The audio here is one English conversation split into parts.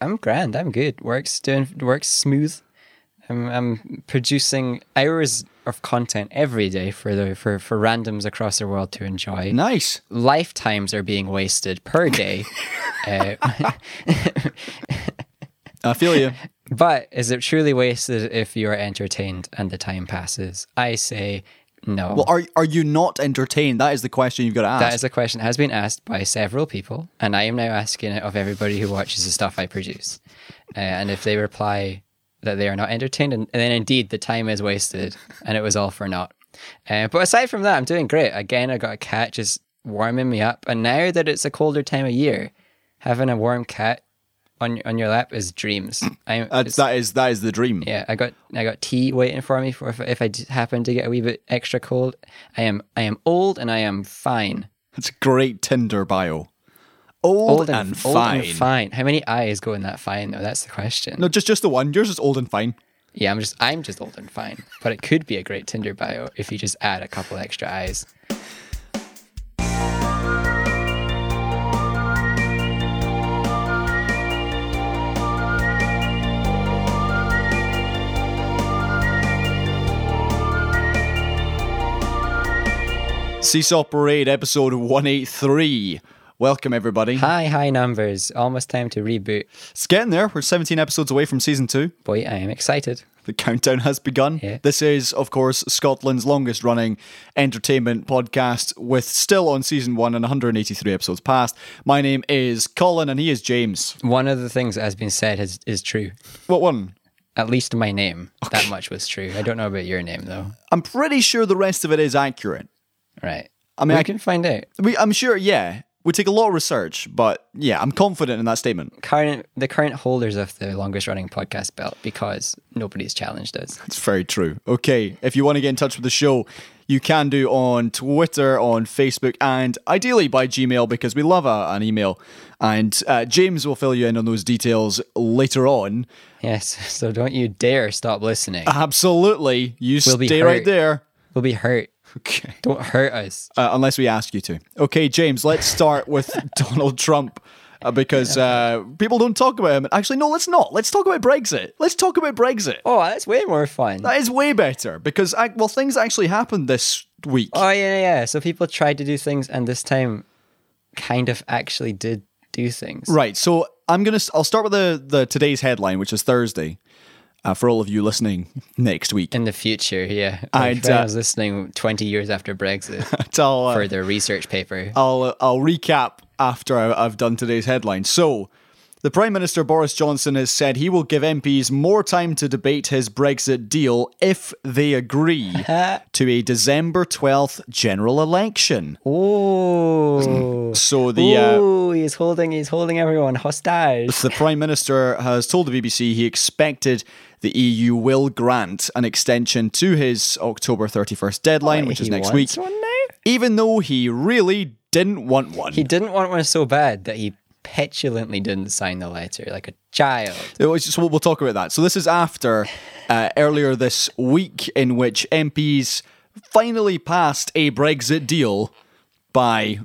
I'm grand. I'm good. Works doing works smooth. I'm, I'm producing hours of content every day for the for, for randoms across the world to enjoy. Nice. Lifetimes are being wasted per day. uh, I feel you. but is it truly wasted if you are entertained and the time passes? I say no. Well, are are you not entertained? That is the question you've got to ask. That is a question that has been asked by several people, and I am now asking it of everybody who watches the stuff I produce. Uh, and if they reply that they are not entertained, and, and then indeed the time is wasted, and it was all for naught. Uh, but aside from that, I'm doing great. Again, I got a cat just warming me up, and now that it's a colder time of year, having a warm cat on on your lap is dreams. I'm, That's, uh, that is that is the dream. yeah, I got I got tea waiting for me for if, if I happen to get a wee bit extra cold. I am I am old and I am fine. That's a great Tinder bio. Old, and, old fine. and fine. How many eyes go in that fine though? That's the question. No, just just the one. Yours is old and fine. Yeah, I'm just I'm just old and fine. But it could be a great Tinder bio if you just add a couple extra eyes. Seesaw Parade episode 183. Welcome everybody. Hi, high numbers. Almost time to reboot. It's getting there. We're 17 episodes away from season 2. Boy, I am excited. The countdown has begun. Yeah. This is, of course, Scotland's longest running entertainment podcast with still on season 1 and 183 episodes past. My name is Colin and he is James. One of the things that has been said is, is true. What one? At least my name. That much was true. I don't know about your name though. I'm pretty sure the rest of it is accurate. Right. I mean, we I can find out. We, I'm sure, yeah. We take a lot of research, but yeah, I'm confident in that statement. Current the current holders of the longest running podcast belt because nobody's challenged us. It's very true. Okay, if you want to get in touch with the show, you can do on Twitter, on Facebook, and ideally by Gmail because we love a, an email. And uh, James will fill you in on those details later on. Yes, so don't you dare stop listening. Absolutely, you We'll stay right there. We'll be hurt. Okay. Don't hurt us. Uh, unless we ask you to. Okay, James, let's start with Donald Trump. Uh, because uh, people don't talk about him. Actually, no, let's not. Let's talk about Brexit. Let's talk about Brexit. Oh, that's way more fun. That is way better because, I, well, things actually happened this week. Oh yeah, yeah. So people tried to do things, and this time, kind of actually did do things. Right. So I'm gonna. I'll start with the the today's headline, which is Thursday. Uh, for all of you listening next week, In the future, yeah. I'd, If anyone's uh, listening twenty years after Brexit I'll, uh, for their research paper. I'll uh, I'll recap after I, I've done today's headline. So. The Prime Minister Boris Johnson has said he will give MPs more time to debate his Brexit deal if they agree to a December 12th general election. Oh, So the uh, oh, he's holding, he's holding everyone hostage. The Prime Minister has told the BBC he expected the EU will grant an extension to his October 31st deadline, which is next week, wants One now? even though he really didn't want one. He didn't want one so bad that he petulantly didn't sign the letter like a child. It was just- we'll talk about that. So this is after uh, earlier this week in which MPs finally passed a Brexit deal by,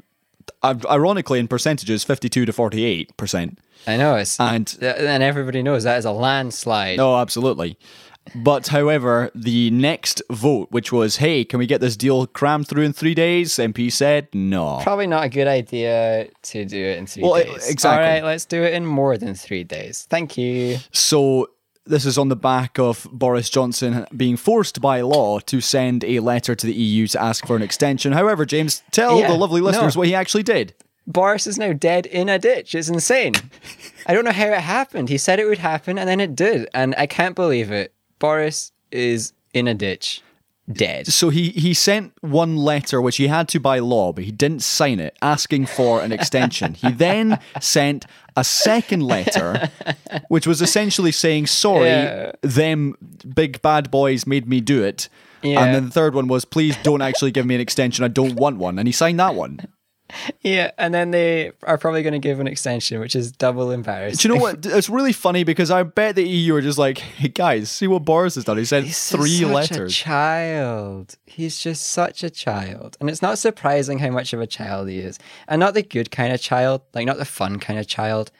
ironically in percentages, 52 to 48 percent. I know it's And and everybody knows that is a landslide. Oh, absolutely. But however, the next vote, which was, hey, can we get this deal crammed through in three days? MP said no. Probably not a good idea to do it in three Well, days. exactly. All right, let's do it in more than three days. Thank you. So this is on the back of Boris Johnson being forced by law to send a letter to the EU to ask for an extension. However, James, tell Yeah, the lovely listeners no. what he actually did. Boris is now dead in a ditch. It's insane. I don't know how it happened. He said it would happen and then it did. And I can't believe it. Boris is in a ditch, dead. So he he sent one letter which he had to by law, but he didn't sign it, asking for an extension. he then sent a second letter, which was essentially saying, "Sorry, Yeah. them big bad boys made me do it." Yeah. And then the third one was, "Please don't actually give me an extension. I don't want one." And he signed that one. Yeah, and then they are probably going to give an extension, which is double embarrassing. Do you know what? It's really funny because I bet the EU are just like, "Hey guys, see what Boris has done. He sent He's three such letters." A child. He's just such a child, and it's not surprising how much of a child he is, and not the good kind of child, like not the fun kind of child.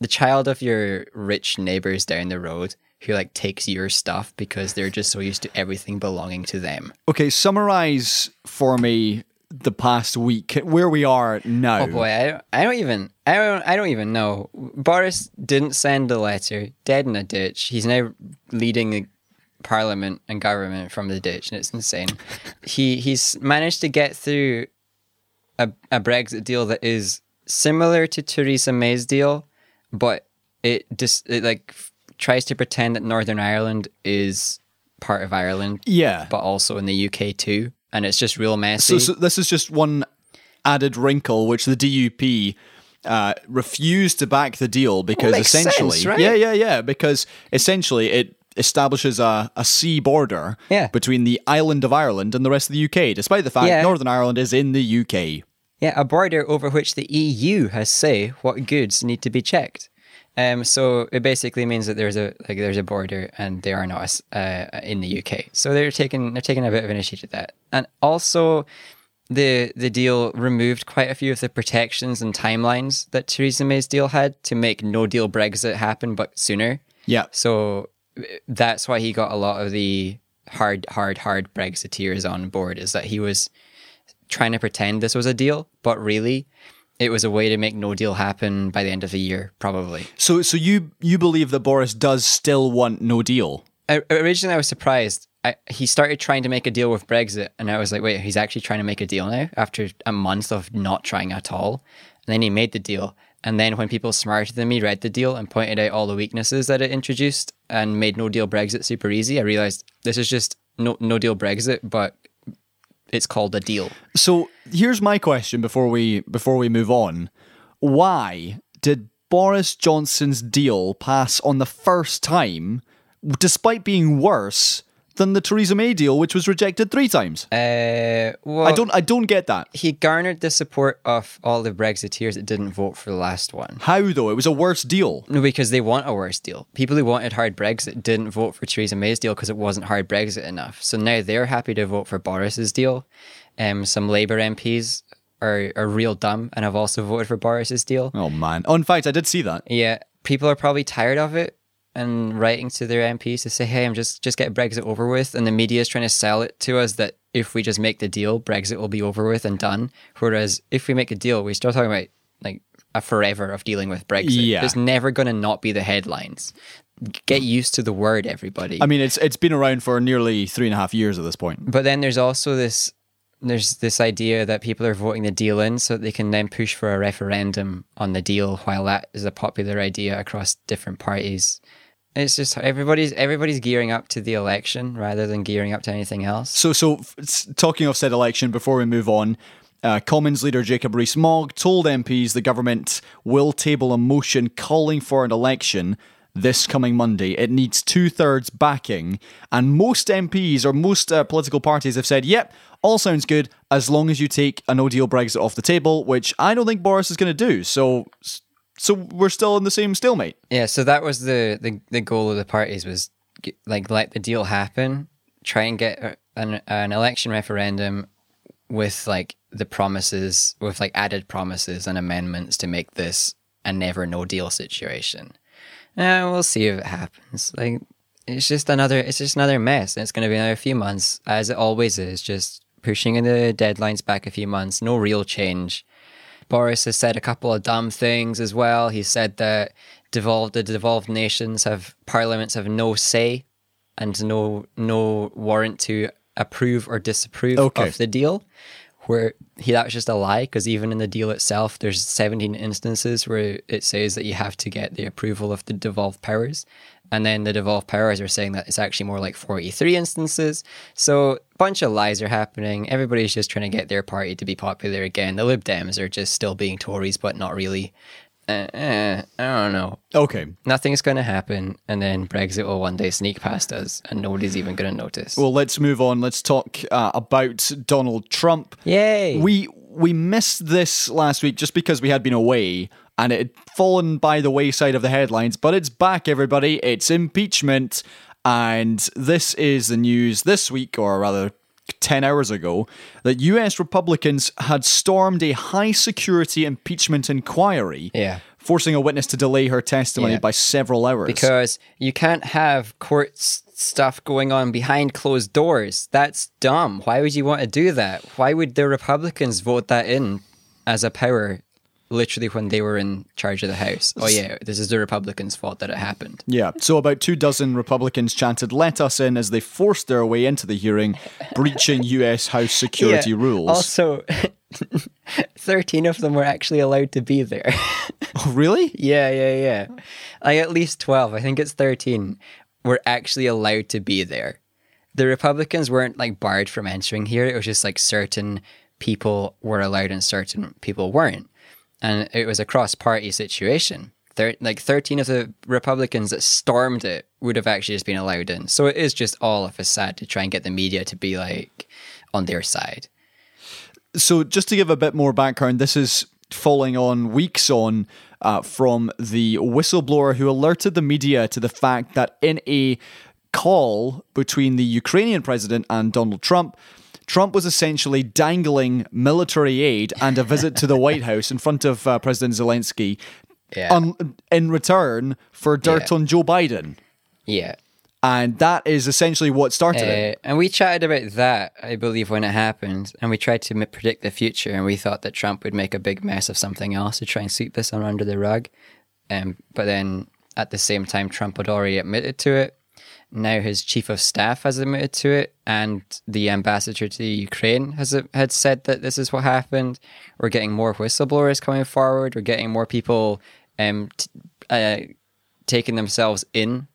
the child of your rich neighbors down the road who like takes your stuff because they're just so used to everything belonging to them. Okay, summarize for me the past week where we are now. Oh boy, I don't, I don't even I don't I don't even know. Boris didn't send the letter, dead in a ditch. He's now leading the parliament and government from the ditch, and it's insane. he he's managed to get through a, a Brexit deal that is similar to Theresa May's deal, but it just it like f- tries to pretend that Northern Ireland is part of Ireland, Yeah. but also in the UK too, and it's just real messy. So, so this is just one added wrinkle which the DUP uh, refused to back the deal because makes essentially, sense, right? yeah, yeah, yeah, because essentially it establishes a, a sea border Yeah. between the island of Ireland and the rest of the UK, despite the fact Yeah. Northern Ireland is in the UK. Yeah, a border over which the EU has say what goods need to be checked. Um, so it basically means that there's a like there's a border and they are not uh, in the UK. So they're taking they're taking a bit of an issue to that, and also the the deal removed quite a few of the protections and timelines that Theresa May's deal had to make no deal Brexit happen, but sooner. Yeah. So uh, that's why he got a lot of the hard, hard, hard Brexiteers on board. Is that he was trying to pretend this was a deal, but really, it was a way to make no deal happen by the end of the year, probably. So, so you you believe that Boris does still want no deal? I, originally, I was surprised. I, he started trying to make a deal with Brexit, and I was like, wait, he's actually trying to make a deal now after a month of not trying at all. And then he made the deal. And then when people smarter than me read the deal and pointed out all the weaknesses that it introduced and made no deal Brexit super easy, I realized this is just no no deal Brexit, but it's called a deal. So here's my question before we before we move on. Why did Boris Johnson's deal pass on the first time despite being worse than the Theresa May deal which was rejected 3 times? Uh, well, I don't I don't get that. He garnered the support of all the Brexiteers that didn't vote for the last one. How though? It was a worse deal. No, because they want a worse deal. People who wanted hard Brexit didn't vote for Theresa May's deal because it wasn't hard Brexit enough. So now they're happy to vote for Boris's deal. Um, some Labour MPs are, are real dumb and have also voted for Boris's deal. Oh man. Oh, in fact, I did see that. Yeah, people are probably tired of it and writing to their MPs to say, "Hey, I'm just just get Brexit over with," and the media is trying to sell it to us that if we just make the deal, Brexit will be over with and done. Whereas if we make a deal, we start talking about like a forever of dealing with Brexit. Yeah. It's never going to not be the headlines. Get used to the word, everybody. I mean, it's it's been around for nearly three and a half years at this point. But then there's also this there's this idea that people are voting the deal in so that they can then push for a referendum on the deal while that is a popular idea across different parties. It's just everybody's everybody's gearing up to the election rather than gearing up to anything else. So, so talking of said election, before we move on, uh, Commons leader Jacob Rees-Mogg told MPs the government will table a motion calling for an election this coming Monday. It needs two-thirds backing, and most MPs or most uh, political parties have said, "Yep, all sounds good as long as you take a no-deal Brexit off the table," which I don't think Boris is going to do. So, so we're still in the same stalemate. Yeah, so that was the the, the goal of the parties was g- like let the deal happen, try and get an an election referendum with like the promises with like added promises and amendments to make this a never no deal situation. Uh, we'll see if it happens. Like it's just another it's just another mess. And it's going to be another few months as it always is, just pushing the deadlines back a few months, no real change. Boris has said a couple of dumb things as well. He said that devolved the devolved nations have parliaments have no say and no no warrant to approve or disapprove Okay. of the deal. Where he that was just a lie because even in the deal itself, there's 17 instances where it says that you have to get the approval of the devolved powers, and then the devolved powers are saying that it's actually more like 43 instances. So bunch of lies are happening. Everybody's just trying to get their party to be popular again. The Lib Dems are just still being Tories, but not really. Uh, eh, I don't know. Okay. Nothing's going to happen, and then Brexit will one day sneak past us, and nobody's even going to notice. Well, let's move on. Let's talk uh, about Donald Trump. Yay! We we missed this last week just because we had been away and it had fallen by the wayside of the headlines, but it's back, everybody. It's impeachment. And this is the news this week, or rather 10 hours ago, that US Republicans had stormed a high security impeachment inquiry Yeah. forcing a witness to delay her testimony Yeah. by several hours. because you can't have court stuff going on behind closed doors. That's dumb. Why would you want to do that? Why would the Republicans vote that in as a power literally when they were in charge of the House? Oh, yeah, this is the Republicans' fault that it happened. Yeah, so about two dozen Republicans chanted, Let us in, as they forced their way into the hearing, breaching US House security Yeah. rules. Also, 13 of them were actually allowed to be there. oh, really? yeah, yeah, yeah. Like at least 12, I think it's 13, were actually allowed to be there. The Republicans weren't like barred from entering here. It was just like certain people were allowed and certain people weren't. And it was a cross party situation. Thir- like 13 of the Republicans that stormed it would have actually just been allowed in. So it is just all a facade to try and get the media to be like on their side. So, just to give a bit more background, this is falling on weeks on uh, from the whistleblower who alerted the media to the fact that in a call between the Ukrainian president and Donald Trump, Trump was essentially dangling military aid and a visit to the White House in front of uh, President Zelensky Yeah. un- in return for dirt Yeah. on Joe Biden. Yeah. And that is essentially what started it. Uh, and we chatted about that, I believe, when it happened, and we tried to m- predict the future, and we thought that Trump would make a big mess of something else to try and sweep this under the rug. Um, but then at the same time, Trump had already admitted to it. Now his chief of staff has admitted to it, and the ambassador to Ukraine has had said that this is what happened. We're getting more whistleblowers coming forward. We're getting more people um, t- uh, taking themselves in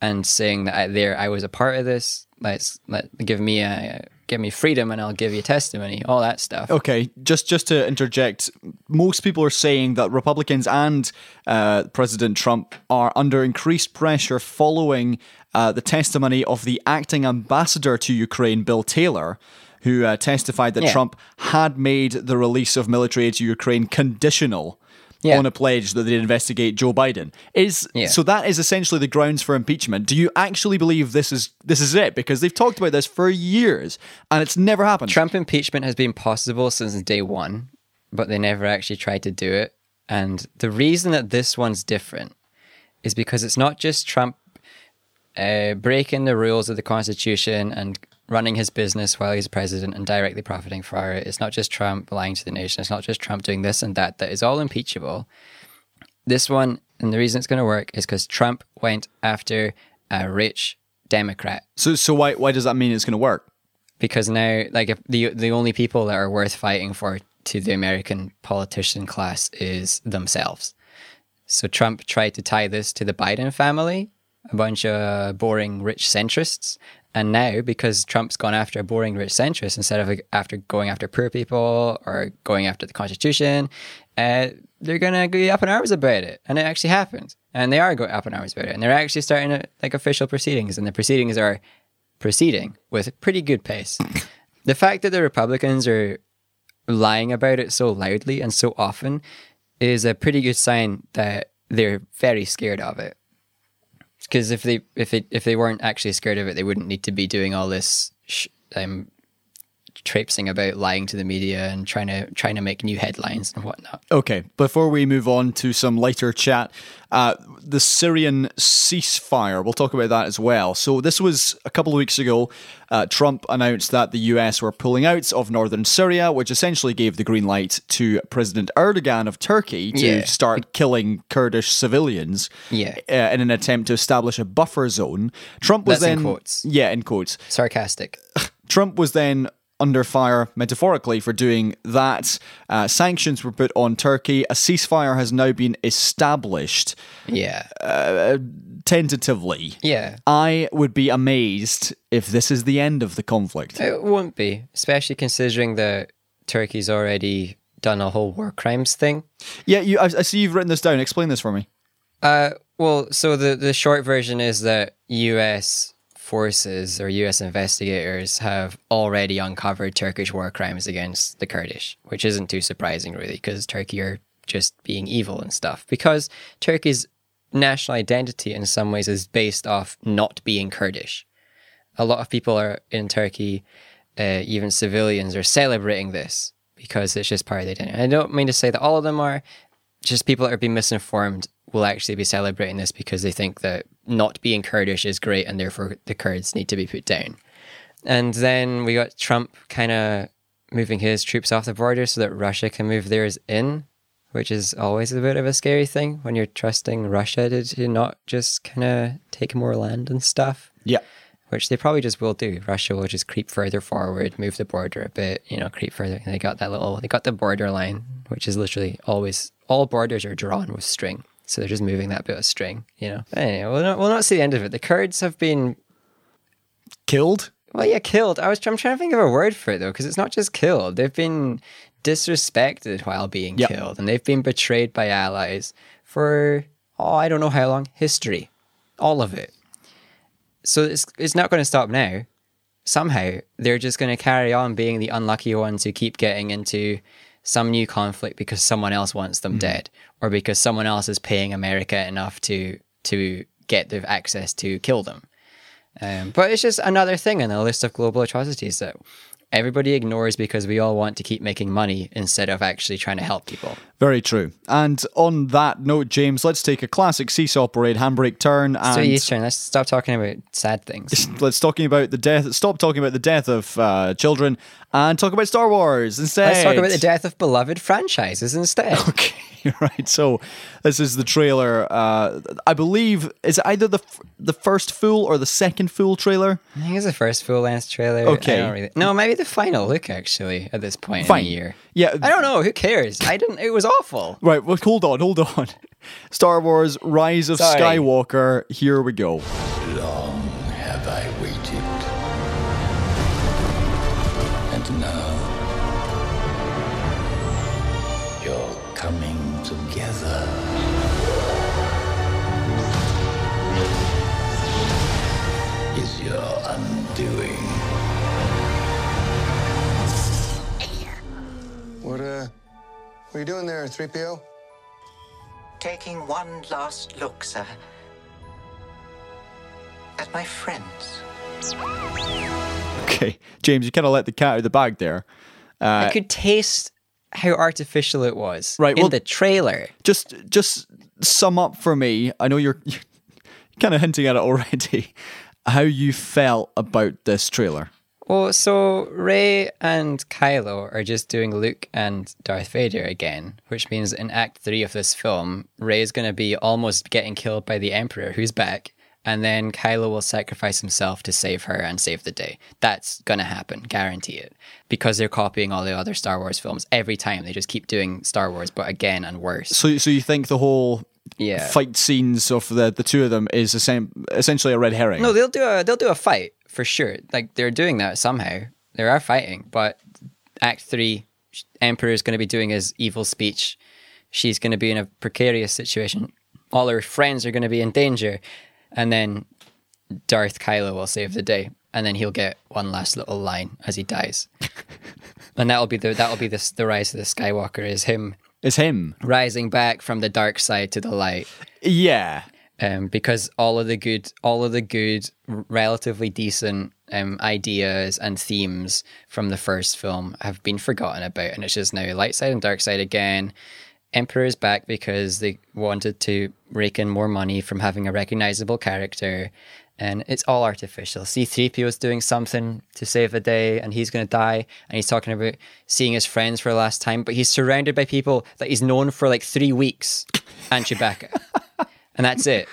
and saying that I, there I was a part of this. Let's let give me a give me freedom, and I'll give you testimony. All that stuff. Okay, just just to interject, most people are saying that Republicans and uh, President Trump are under increased pressure following uh, the testimony of the acting ambassador to Ukraine, Bill Taylor, who uh, testified that Yeah. Trump had made the release of military aid to Ukraine conditional. Yeah. On a pledge that they'd investigate Joe Biden is Yeah. so that is essentially the grounds for impeachment. Do you actually believe this is this is it? Because they've talked about this for years and it's never happened. Trump impeachment has been possible since day one, but they never actually tried to do it. And the reason that this one's different is because it's not just Trump uh, breaking the rules of the Constitution and running his business while he's president and directly profiting for it. It's not just Trump lying to the nation. It's not just Trump doing this and that. That is all impeachable. This one, and the reason it's going to work is because Trump went after a rich Democrat So so why why does that mean it's going to work? because now like if the the only people that are worth fighting for to the American politician class is themselves. So Trump tried to tie this to the Biden family, a bunch of boring rich centrists, and now because Trump's gone after boring rich centrist instead of after going after poor people or going after the Constitution, uh, they're gonna go up in arms about it, and it actually happens. and they are going up in arms about it, and they're actually starting like official proceedings, and the proceedings are proceeding with pretty good pace. the fact that the Republicans are lying about it so loudly and so often is a pretty good sign that they're very scared of it. Because if they if it if they weren't actually scared of it, they wouldn't need to be doing all this sh- um, traipsing about lying to the media and trying to trying to make new headlines and whatnot. Okay, before we move on to some lighter chat, uh, the Syrian ceasefire, we'll talk about that as well. So, this was a couple of weeks ago. Uh, Trump announced that the US were pulling out of northern Syria, which essentially gave the green light to President Erdogan of Turkey to Yeah. start killing Kurdish civilians Yeah. uh, in an attempt to establish a buffer zone. Trump was That's in then. quotes. Yeah, in quotes. Sarcastic. Trump was then under fire metaphorically for doing that. Uh, sanctions were put on Turkey. A ceasefire has now been established Yeah. tentatively. Yeah. I would be amazed if this is the end of the conflict. It won't be, especially considering that Turkey's already done a whole war crimes thing. Yeah, you. I, I see you've written this down. Explain this for me. Uh, well, so the the short version is that U.S. forces or U.S. investigators have already uncovered Turkish war crimes against the Kurdish, which isn't too surprising, really, because Turkey are just being evil and stuff. Because Turkey's national identity, in some ways, is based off not being Kurdish. A lot of people are in Turkey, uh, even civilians, are celebrating this because it's just part of the identity. I don't mean to say that all of them are, just people that are being misinformed will actually be celebrating this because they think that not being Kurdish is great and therefore the Kurds need to be put down. And then we got Trump kind of moving his troops off the border so that Russia can move theirs in, which is always a bit of a scary thing when you're trusting Russia to, to not just kind of take more land and stuff. Yeah. Which they probably just will do. Russia will just creep further forward, move the border a bit, you know, creep further. And they got that little, they got the border line, which is literally always, all borders are drawn with string. So they're just moving that bit of string, you know. Anyway, we'll not, we'll not see the end of it. The Kurds have been Killed? well, yeah, killed. I was I'm trying to think of a word for it though, because it's not just killed. They've been disrespected while being Yep. killed, and they've been betrayed by allies for oh, I don't know how long. History, all of it. So it's it's not going to stop now. Somehow they're just going to carry on being the unlucky ones who keep getting into some new conflict because someone else wants them dead, or because someone else is paying America enough to to get the access to kill them. Um, but it's just another thing in the list of global atrocities that everybody ignores because we all want to keep making money instead of actually trying to help people. Very true. And on that note, James, let's take a classic seesaw parade handbrake turn and So Eastern, let's stop talking about sad things. let's talking about the death. Stop talking about the death of uh, children and talk about Star Wars instead. Let's talk about the death of beloved franchises instead. Okay, right. So this is the trailer. Uh, I believe is it either the f- the first Fool or the second Fool trailer. I think it's the first full length trailer. Okay. Really, no, maybe the final look actually at this point Fine. in the year. Yeah. I don't know. Who cares? I didn't. It was awful. Right. Well, hold on. Hold on. Star Wars: Rise of Sorry. Skywalker. Here we go. What are you doing there, 3PO? Taking one last look, sir. At my friends. Okay, James, you kind of let the cat out of the bag there. Uh, I could taste how artificial it was. Right, In well- the trailer. Just just sum up for me. I know you're, you're kind of hinting at it already. How you felt about this trailer? Well, so Rey and Kylo are just doing Luke and Darth Vader again, which means in Act 3 of this film, Rey is going to be almost getting killed by the Emperor, who's back, and then Kylo will sacrifice himself to save her and save the day. That's going to happen, guarantee it. Because they're copying all the other Star Wars films every time. They just keep doing Star Wars, but again and worse. So so you think the whole Yeah. fight scenes of the the two of them is essen- essentially a red herring? No, they'll do a they'll do a fight for sure. Like they're doing that somehow. They are fighting, but Act Three, Emperor is going to be doing his evil speech. She's going to be in a precarious situation. All her friends are going to be in danger, and then Darth Kylo will save the day, and then he'll get one last little line as he dies. and that'll be the that'll be the the rise of the Skywalker is him Is him. rising back from the dark side to the light Yeah. Um, because all of the good, all of the good, relatively decent um, ideas and themes from the first film have been forgotten about, and it's just now light side and dark side again. Emperor is back because they wanted to rake in more money from having a recognizable character, and it's all artificial. C3PO is doing something to save the day, and he's going to die, and he's talking about seeing his friends for the last time, but he's surrounded by people that he's known for like three weeks, and Chewbacca and that's it.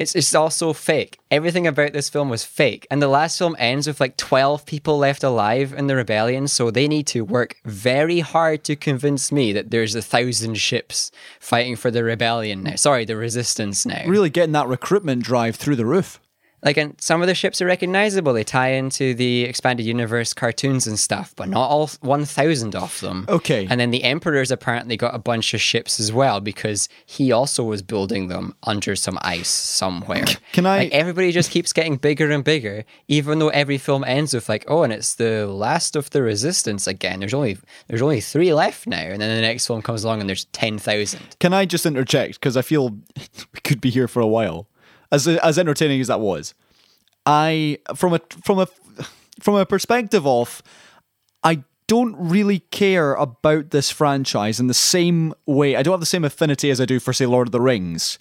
It's it's also fake. Everything about this film was fake. And the last film ends with like 12 people left alive in the rebellion, so they need to work very hard to convince me that there's a thousand ships fighting for the rebellion now. Sorry, the resistance now. Really getting that recruitment drive through the roof. Like, and some of the ships are recognizable. They tie into the expanded universe cartoons and stuff, but not all 1,000 of them. Okay. And then the Emperor's apparently got a bunch of ships as well because he also was building them under some ice somewhere. Can I- Like, everybody just keeps getting bigger and bigger, even though every film ends with like, oh, and it's the last of the Resistance again. There's only there's only three left now, and then the next film comes along and there's ten thousand. Can I just interject because I feel we could be here for a while, as as entertaining as that was. I from a from a from a perspective of, I don't really care about this franchise in the same way. I don't have the same affinity as I do for, say, Lord of the Rings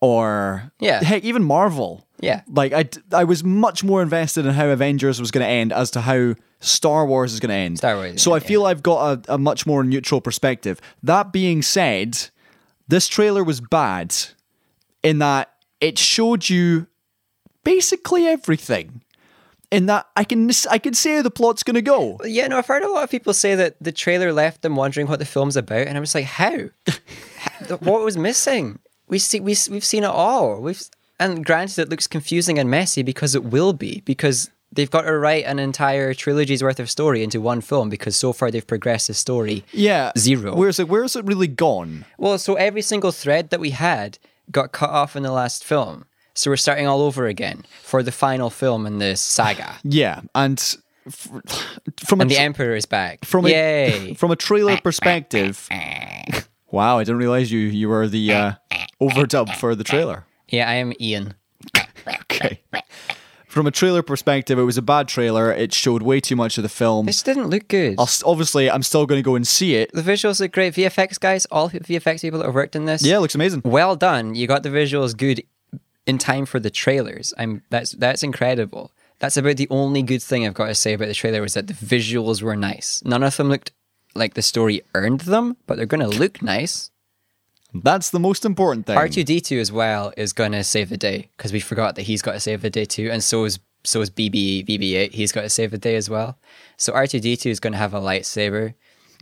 or Yeah. heck, even Marvel. Yeah. Like I I was much more invested in how Avengers was going to end as to how Star Wars is going to end. Star Wars, So I yeah. feel I've got a, a much more neutral perspective. That being said, this trailer was bad in that it showed you basically everything. In that I can I can say how the plot's going to go. Yeah, no, I've heard a lot of people say that the trailer left them wondering what the film's about, and I was like, how? How- what was missing? We see, we, we've seen it all. We've and granted, it looks confusing and messy because it will be because they've got to write an entire trilogy's worth of story into one film because so far they've progressed the story. Yeah, Zero. Where's it? Where's it really gone? Well, so every single thread that we had got cut off in the last film. So we're starting all over again for the final film in this saga. Yeah, and from And the tra- Emperor is back. from Yay. a from a trailer perspective. wow, I didn't realize you you were the uh, overdub for the trailer. yeah, I am Ian. Okay. From a trailer perspective, it was a bad trailer. It showed way too much of the film. This didn't look good. I'll, obviously, I'm still going to go and see it. The visuals look great. VFX guys, all VFX people that have worked in this. Yeah, it looks amazing. Well done. You got the visuals good in time for the trailers. I'm that's that's incredible. That's about the only good thing I've got to say about the trailer was that the visuals were nice. None of them looked like the story earned them, but they're going to look nice. That's the most important thing. R2D2 as well is going to save the day because we forgot that he's got to save the day too, and so is so is BB BB8. He's got to save the day as well. So R2D2 is going to have a lightsaber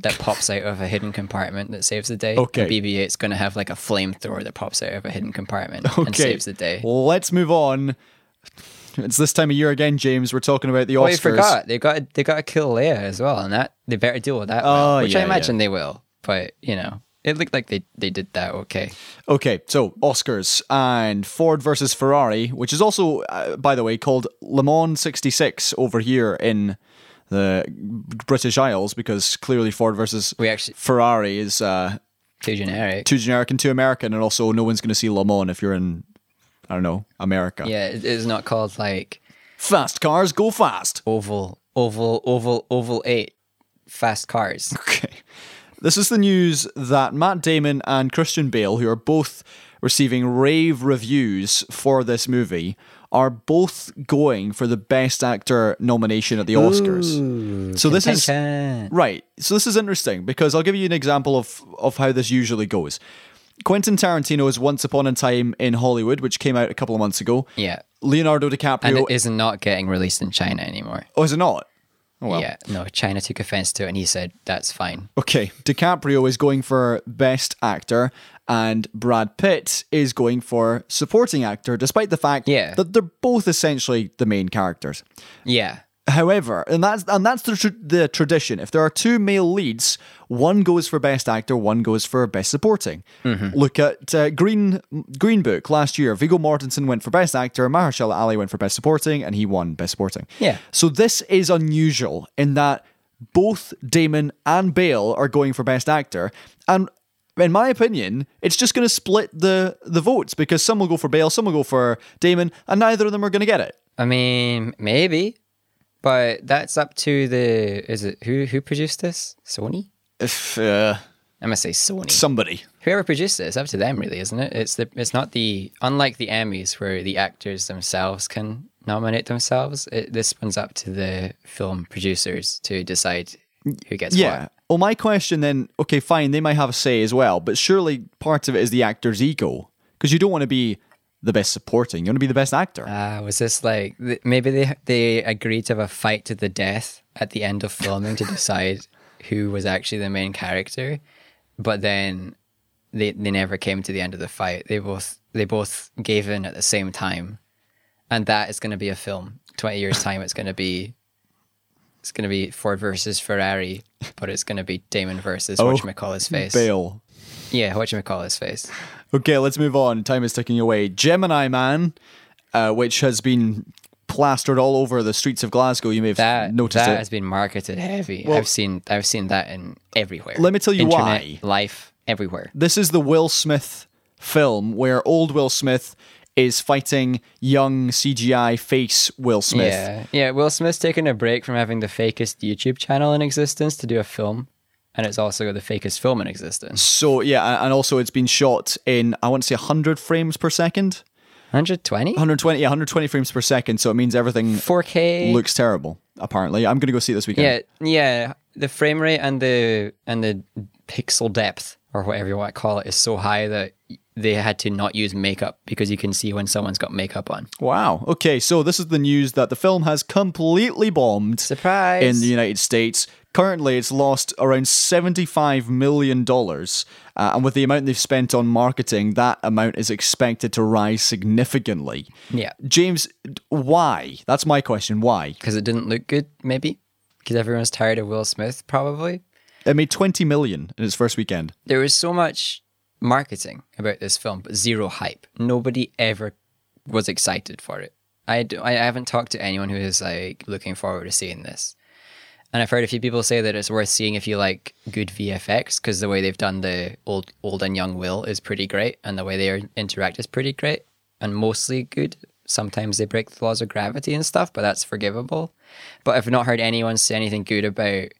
that pops out of a hidden compartment that saves the day. Okay. And BB8 is going to have like a flamethrower that pops out of a hidden compartment and saves the day. Let's move on. It's this time of year again, James. We're talking about the Oh, Oscars. you forgot they got they got to kill Leia as well, and that they better deal with that. Oh, well, which yeah, I yeah. imagine they will. But you know, it looked like they they did that okay. Okay, so Oscars and Ford versus Ferrari, which is also, uh, by the way, called Le Mans 66 over here in the British Isles because clearly Ford versus We actually- Ferrari is uh, Too generic. too generic and too American, and also no one's going to see Le Mans if you're in, I don't know, America. yeah, it- it's not called like Fast cars go fast. oval, oval, oval, oval eight, fast cars. Okay. This is the news that Matt Damon and Christian Bale, who are both receiving rave reviews for this movie, are both going for the Best Actor nomination at the Oscars. so this is right. So this is interesting because I'll give you an example of of how this usually goes. Quentin Tarantino's Once Upon a Time in Hollywood, which came out a couple of months ago. Yeah, Leonardo DiCaprio. and it is not getting released in China anymore. oh, is it not? Oh, well. Yeah, no, China took offense to it, and he said that's fine. Okay, DiCaprio is going for Best Actor, and Brad Pitt is going for Supporting Actor, despite the fact Yeah. that they're both essentially the main characters. Yeah, However, and that's and that's the, tr- the tradition. If there are two male leads, one goes for Best Actor, one goes for Best Supporting. Mm-hmm. Look at uh, Green Green Book last year. Viggo Mortensen went for Best Actor, Mahershala Ali went for Best Supporting, and he won Best Supporting. Yeah. So this is unusual in that both Damon and Bale are going for Best Actor, and in my opinion, it's just going to split the the votes because some will go for Bale, some will go for Damon, and neither of them are going to get it. I mean maybe, but that's up to the. Is it who who produced this? Sony. If uh, I'm gonna say Sony. somebody. Whoever produced it, it's up to them, really, isn't it? It's the it's not the unlike the Emmys where the actors themselves can nominate themselves. It, this one's up to the film producers to decide who gets Yeah. what. Well, my question then, okay, fine, they might have a say as well, but surely part of it is the actor's ego because you don't want to be the best supporting. You want to be the best actor. Ah, was this like th- maybe they they agreed to have a fight to the death at the end of filming to decide who was actually the main character, but then they they never came to the end of the fight. They both they both gave in at the same time, and that is going to be a film. Twenty years time, it's going to be it's going to be Ford versus Ferrari, but it's going to be Damon versus Oh, what call his face. Bale. Yeah, what call his face. Okay, let's move on. Time is ticking away. Gemini Man, uh, which has been plastered all over the streets of Glasgow. You may have That noticed that it. has been marketed heavy. Well- I've seen I've seen that in everywhere. Let me tell you Internet, why. Life everywhere. This is the Will Smith film where old Will Smith is fighting young CGI face Will Smith. Yeah, yeah. Will Smith's taking a break from having the fakest YouTube channel in existence to do a film, and it's also the fakest film in existence. So yeah, and also it's been shot in I want to say 100 frames per second, 120, 120, yeah, 120 frames per second. So it means everything 4K. looks terrible. Apparently, I'm going to go see it this weekend. yeah, yeah. The frame rate and the and the pixel depth or whatever you want to call it is so high that they had to not use makeup because you can see when someone's got makeup on. Wow. Okay, so this is the news that the film has completely bombed Surprise! in the United States. Currently, it's lost around $75 million. Uh, and with the amount they've spent on marketing, that amount is expected to rise significantly. Yeah, James, why? That's my question. Why? because it didn't look good, maybe because everyone's tired of Will Smith, probably. It made 20 million in its first weekend. there was so much marketing about this film, but zero hype. Nobody ever was excited for it. I I haven't talked to anyone who is like looking forward to seeing this. And I've heard a few people say that it's worth seeing if you like good VFX because the way they've done the old old and young Will is pretty great, and the way they interact is pretty great and mostly good. Sometimes they break the laws of gravity and stuff, but that's forgivable. But I've not heard anyone say anything good about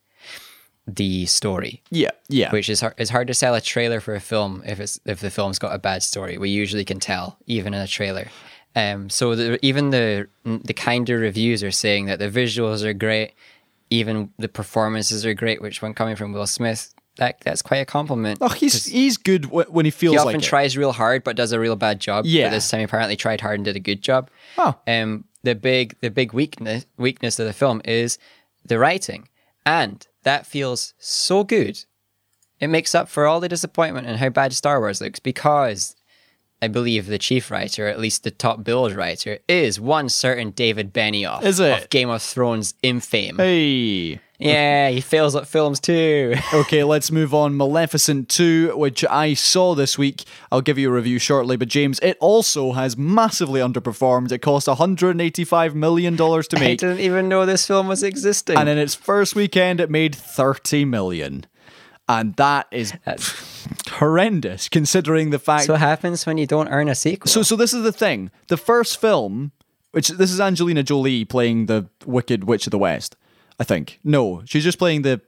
the story Yeah, yeah. which is hard, it's hard to sell a trailer for a film if it's if the film's got a bad story. We usually can tell even in a trailer. Um, so the, even the the kinder reviews are saying that the visuals are great, even the performances are great. Which, when coming from Will Smith, that that's quite a compliment. Oh, he's he's good wh- when he feels he often like it. tries real hard but does a real bad job. Yeah. But this time he apparently tried hard and did a good job. Oh. Um, the big the big weakness weakness of the film is the writing, and that feels so good. It makes up for all the disappointment and how bad Star Wars looks because I believe the chief writer, at least the top billed writer, is one certain David Benioff Is it? of Game of Thrones infame. Hey. Yeah, he fails at films too. Okay, let's move on. Maleficent 2, which I saw this week. I'll give you a review shortly, but James, it also has massively underperformed. It cost $185 million to I make, didn't even know this film was existing. and in its first weekend, it made 30 million. And that is horrendous considering the fact So what happens when you don't earn a sequel? So, so this is the thing. The first film, which this is Angelina Jolie playing the Wicked Witch of the West, I think. No, she's just playing the.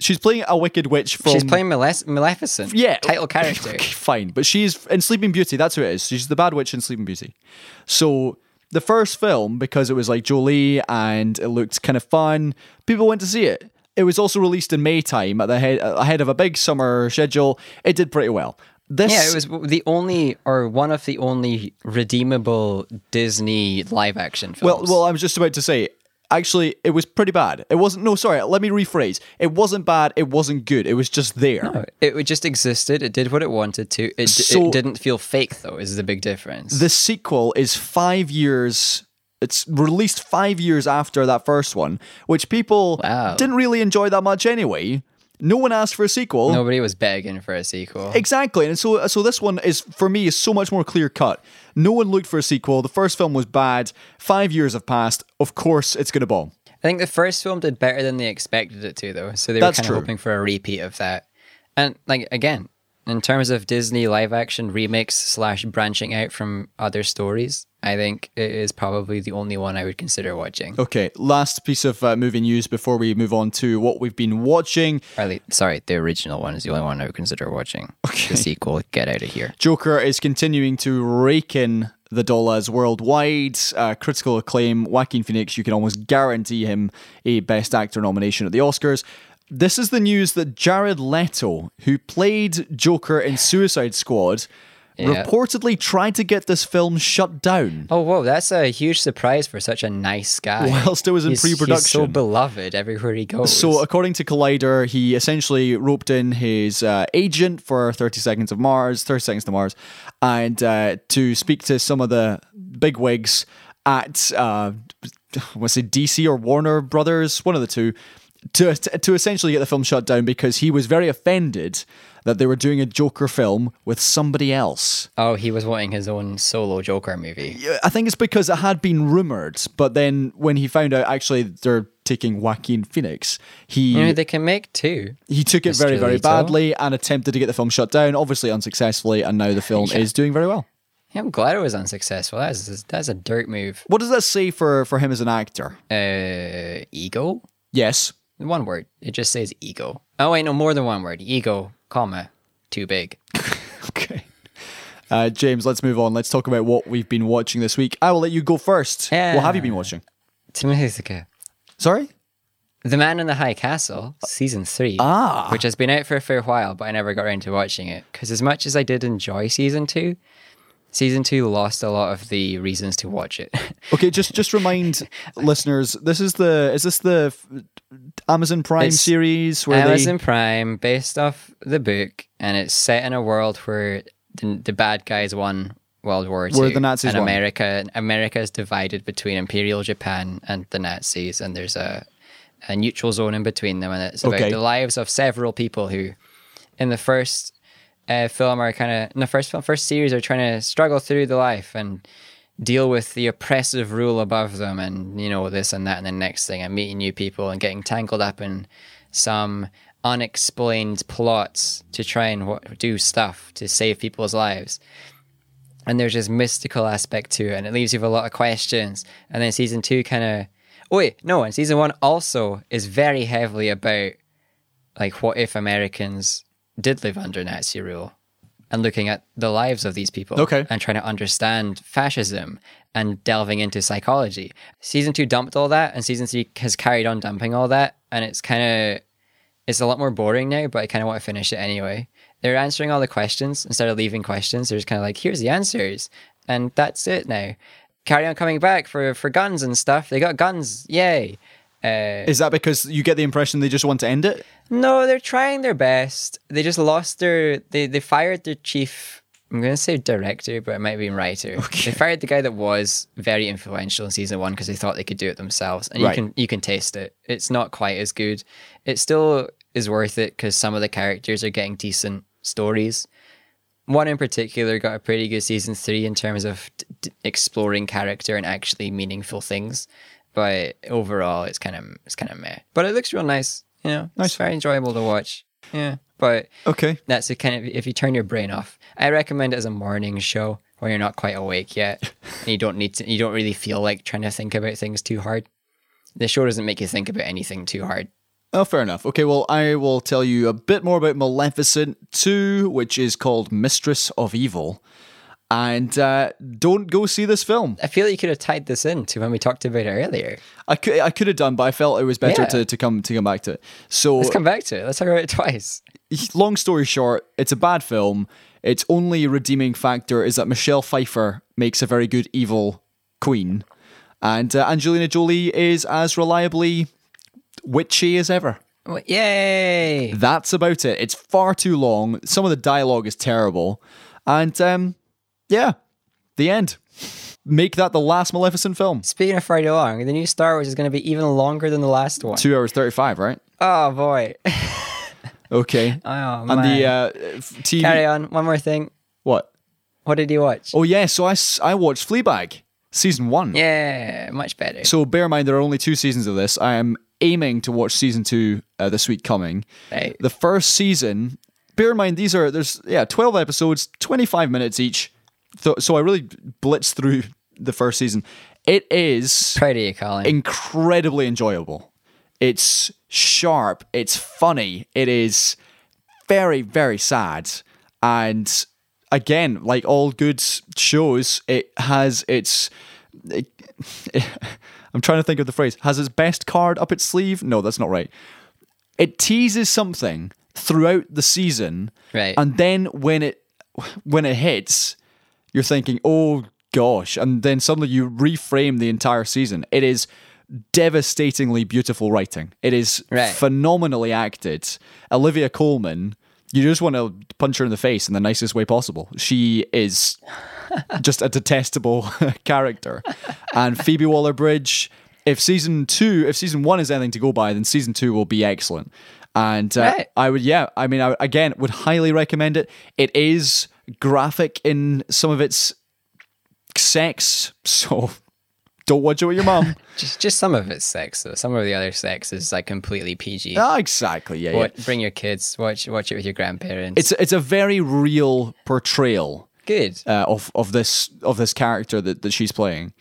She's playing a Wicked Witch from. She's playing Malef- Maleficent. Yeah, Title character. Fine, but she's in Sleeping Beauty. That's who it is. She's the bad witch in Sleeping Beauty. So the first film, because it was like Jolie and it looked kind of fun, people went to see it. It was also released in May time at the head ahead of a big summer schedule. It did pretty well. This Yeah, it was the only or one of the only redeemable Disney live action films. Well, well, I was just about to say. Actually, it was pretty bad. It wasn't. No, sorry. Let me rephrase. It wasn't bad. It wasn't good. It was just there. it just existed. It did what it wanted to. It, So- it didn't feel fake though. Is the big difference. The sequel is five years. It's released five years after that first one, which people Wow. didn't really enjoy that much anyway. No one asked for a sequel. Nobody was begging for a sequel. Exactly, and so so this one is for me is so much more clear cut. No one looked for a sequel. The first film was bad. Five years have passed. Of course, it's gonna bomb. I think the first film did better than they expected it to, though. So they That's were kind of hoping for a repeat of that. And like again, in terms of Disney live action remakes slash branching out from other stories, I think it is probably the only one I would consider watching. Okay, last piece of uh, movie news before we move on to what we've been watching. Le- sorry, the original one is the only one I would consider watching. Okay. The sequel, get out of here. Joker is continuing to rake in the dollars worldwide. Uh, critical acclaim. Joaquin Phoenix, you can almost guarantee him a Best Actor nomination at the Oscars. This is the news that Jared Leto, who played Joker in Suicide Squad, Yeah. reportedly tried to get this film shut down. Oh, whoa, that's a huge surprise for such a nice guy. Whilst it was in He's- He's so pre-production. beloved everywhere he goes. So, according to Collider, he essentially roped in his uh, agent for 30 Seconds of Mars, 30 Seconds to Mars, and uh, to speak to some of the big wigs at, uh, what's it, DC or Warner Brothers, one of the two, to, to essentially get the film shut down because he was very offended that they were doing a Joker film with somebody else. oh, he was wanting his own solo Joker movie. I think it's because it had been rumored, but then when he found out actually they're taking Joaquin Phoenix, he You know, they can make two. he took it Mr. very, very badly and attempted to get the film shut down, obviously unsuccessfully, and now the film is doing very well. Yeah, I'm glad it was unsuccessful. That's that's a dirt move. What does that say for for him as an actor? Uh, ego. Yes. One word. It just says ego. Oh wait, no, more than one word. Ego, comma, too big. Okay. Uh, James, let's move on. Let's talk about what we've been watching this week. I will let you go first. Yeah. What have you been watching? Timothy Sorry? The Man in the High Castle, season three, Ah. which has been out for a fair while, but I never got around to watching it because as much as I did enjoy season two, season two lost a lot of the reasons to watch it. Okay, just just remind listeners. This is the is this the Amazon Prime It's series where Amazon they Prime, based off the book, and it's set in a world where the, the bad guys won World War II. Where the Nazis and won. America, America is divided between Imperial Japan and the Nazis, and there's a, a neutral zone in between them, and it's about Okay. the lives of several people who, in the first uh, film, are kind of in the first film, first series, are trying to struggle through the life and deal with the oppressive rule above them and you know this and that and the next thing and meeting new people and getting tangled up in some unexplained plots to try and do stuff to save people's lives. And there's this mystical aspect to it and it leaves you with a lot of questions. And then season two kind of oh wait no and season one also is very heavily about like what if americans did live under nazi rule and looking at the lives of these people Okay. and trying to understand fascism and delving into psychology. Season two dumped all that, and season three has carried on dumping all that, and it's kind of it's a lot more boring now. But I kind of want to finish it anyway. They're answering all the questions instead of leaving questions. They're just kind of like, here's the answers, and that's it now. Carry on coming back for for guns and stuff. They got guns, yay! Uh, is that because you get the impression they just want to end it? No, they're trying their best. They just lost their. They they fired their chief. I'm going to say director, but it might be writer. They fired the guy that was very influential in season one because they thought they could do it themselves, and Right. you can you can taste it. It's not quite as good. It still is worth it because some of the characters are getting decent stories. One in particular got a pretty good season three in terms of d- d- exploring character and actually meaningful things. But overall, it's kind of it's kind of meh. But it looks real nice. You know, Nice. it's very enjoyable to watch. Yeah, but Okay. that's a kind of if you turn your brain off. I recommend it as a morning show when you're not quite awake yet, and you don't need to. You don't really feel like trying to think about things too hard. The show doesn't make you think about anything too hard. Oh, fair enough. Okay, well, I will tell you a bit more about Maleficent 2, which is called Mistress of Evil. And uh, don't go see this film. I feel like you could have tied this in to when we talked about it earlier. I could, I could have done, but I felt it was better Yeah. to, to come to come back to it. So, Let's come back to it. Let's talk about it twice. long story short, it's a bad film. Its only redeeming factor is that Michelle Pfeiffer makes a very good evil queen, and uh, Angelina Jolie is as reliably witchy as ever. Yay! That's about it. It's far too long. Some of the dialogue is terrible, and um, yeah, the end. Make that the last Maleficent film. Speaking of too long, the new Star Wars is going to be even longer than the last one. Two hours thirty-five, right? Oh boy! Okay. Oh and man! the uh, TV. Carry on. One more thing. What? What did you watch? Oh yeah. So I I watched Fleabag season one. Yeah, much better. So bear in mind there are only two seasons of this. I am aiming to watch season two uh, this week coming. Right. The first season. Bear in mind these are there's yeah twelve episodes, twenty five minutes each. So, so I really blitzed through the first season. It is Proud of you, Colin. incredibly enjoyable. It's sharp. It's funny. It is very very sad and again like all good shows it has its it, i'm trying to think of the phrase has its best card up its sleeve no that's not right it teases something throughout the season Right. and then when it when it hits you're thinking oh gosh and then suddenly you reframe the entire season it is devastatingly beautiful writing it is Right. phenomenally acted olivia colman you just want to punch her in the face in the nicest way possible she is just a detestable character and phoebe waller-bridge if season two if season one is anything to go by then season two will be excellent and uh, Right. I would, yeah, I mean, I again would highly recommend it. It is graphic in some of its sex, so don't watch it with your mom. just just some of it's sex though. Some of the other sex is like completely PG. ah, exactly, yeah, yeah. Bring your kids. Watch watch it with your grandparents. It's it's a very real portrayal. Good. uh, of of this of this character that, that she's playing,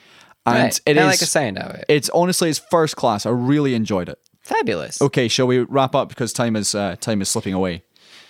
and right. it I is like the sound of it. it's honestly it's first class. I really enjoyed it. Fabulous. Okay, shall we wrap up because time is uh, time is slipping away.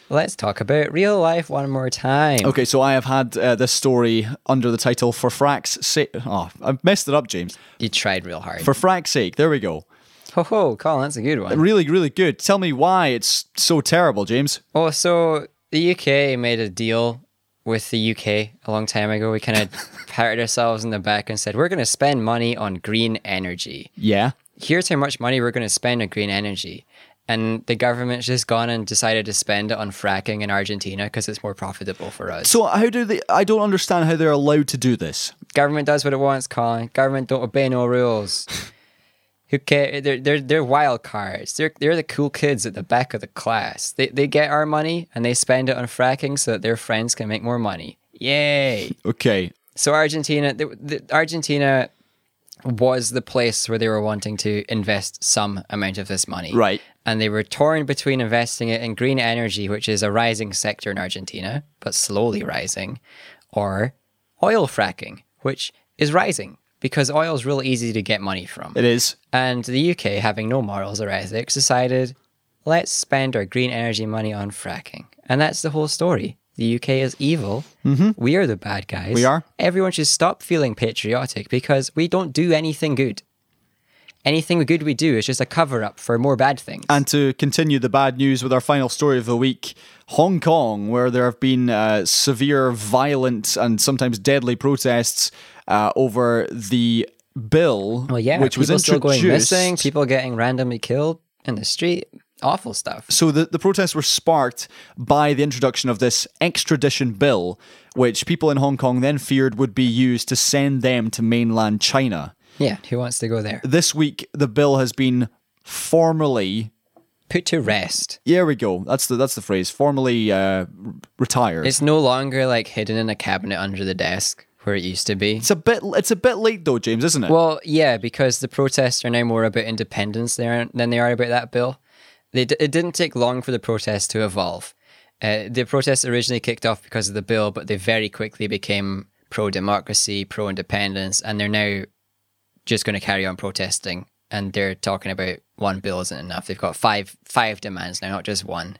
Let's talk about real life one more time. Okay, so I have had uh, this story under the title "For Frack's Sake." Oh, I've messed it up, James. You tried real hard. For Frack's sake, there we go. ho ho, Colin, that's a good one. Really, really good. Tell me why it's so terrible, James. Oh, so the UK made a deal with the UK a long time ago. We kind of patted ourselves in the back and said, we're going to spend money on green energy. Yeah. Here's how much money we're going to spend on green energy. And the government's just gone and decided to spend it on fracking in Argentina because it's more profitable for us. So how do they? I don't understand how they're allowed to do this. Government does what it wants, Colin. Government don't obey no rules. Who care? They're they're they're wild cards. They're they're the cool kids at the back of the class. They they get our money and they spend it on fracking so that their friends can make more money. Yay! Okay. So Argentina, the, the, Argentina was the place where they were wanting to invest some amount of this money. Right. And they were torn between investing it in green energy, which is a rising sector in Argentina, but slowly rising, or oil fracking, which is rising because oil is really easy to get money from. It is. And the UK, having no morals or ethics, decided let's spend our green energy money on fracking. And that's the whole story. The UK is evil. Mm-hmm. We are the bad guys. We are. Everyone should stop feeling patriotic because we don't do anything good. Anything good we do is just a cover up for more bad things. And to continue the bad news with our final story of the week, Hong Kong, where there have been uh, severe, violent, and sometimes deadly protests uh, over the bill, well, yeah, which was people still going missing, people getting randomly killed in the street. Awful stuff. So the, the protests were sparked by the introduction of this extradition bill, which people in Hong Kong then feared would be used to send them to mainland China. Yeah, who wants to go there? This week, the bill has been formally. Put to rest. Here we go. That's the that's the phrase. Formally uh, retired. It's no longer like hidden in a cabinet under the desk where it used to be. It's a bit. It's a bit late though, James, isn't it? Well, yeah, because the protests are now more about independence there than they are about that bill. They d- it didn't take long for the protests to evolve. Uh, the protests originally kicked off because of the bill, but they very quickly became pro democracy, pro independence, and they're now just going to carry on protesting. And they're talking about one bill isn't enough. They've got five five demands now, not just one.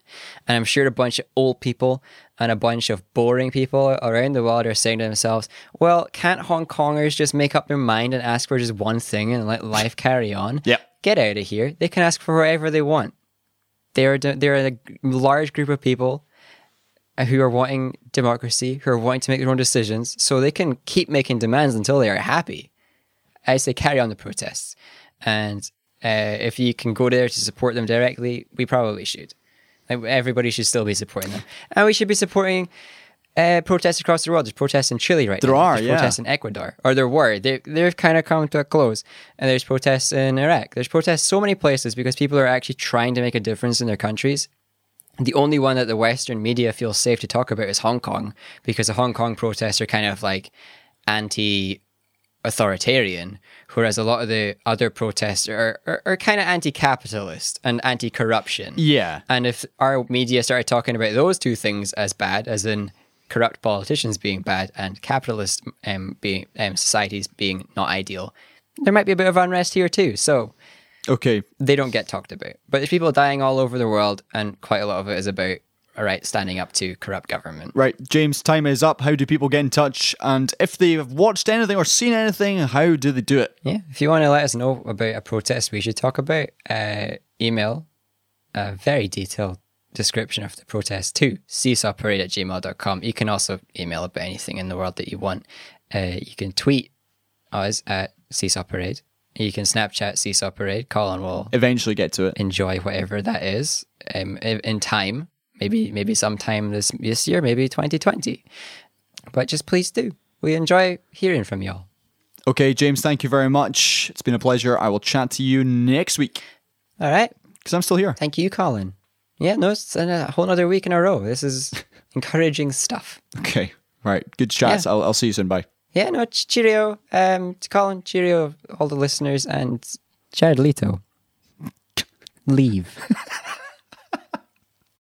And I'm sure a bunch of old people and a bunch of boring people around the world are saying to themselves, "Well, can't Hong Kongers just make up their mind and ask for just one thing and let life carry on?" Yep. Get out of here. They can ask for whatever they want. They're they're a large group of people who are wanting democracy, who are wanting to make their own decisions, so they can keep making demands until they are happy. I say carry on the protests, and uh, if you can go there to support them directly, we probably should. Like, everybody should still be supporting them, and we should be supporting uh, protests across the world. There's protests in Chile right now. There now. are, There's yeah. protests in Ecuador, or there were. They they've kind of come to a close, and there's protests in Iraq. There's protests so many places because people are actually trying to make a difference in their countries. The only one that the Western media feels safe to talk about is Hong Kong because the Hong Kong protests are kind of like anti authoritarian, whereas a lot of the other protests are, are, are kind of anti capitalist and anti corruption. yeah. And if our media started talking about those two things as bad, as in corrupt politicians being bad and capitalist um, being, um, societies being not ideal, there might be a bit of unrest here too. So Okay. they don't get talked about. But there's people dying all over the world, and quite a lot of it is about, all right, standing up to corrupt government. Right, James. Time is up. How do people get in touch? And if they've watched anything or seen anything, how do they do it? Yeah, if you want to let us know about a protest we should talk about, uh, email a very detailed description of the protest to seesawparade at gmail.com. You can also email about anything in the world that you want. Uh, you can tweet us at Seesaw Parade. You can Snapchat Seesaw Parade. Colin will Eventually, get to it. enjoy whatever that is um, in time. Maybe maybe sometime this this year, maybe 2020. But just please do. We enjoy hearing from y'all. Okay, James. Thank you very much. It's been a pleasure. I will chat to you next week All right. because I'm still here. Thank you, Colin. Yeah, no, it's a whole other week in a row. This is encouraging stuff. Okay. Right. Good chats. Yeah. I'll, I'll see you soon. Bye. Yeah, no, ch- cheerio. Um, to Colin, cheerio, all the listeners, and Jared Leto. Leave.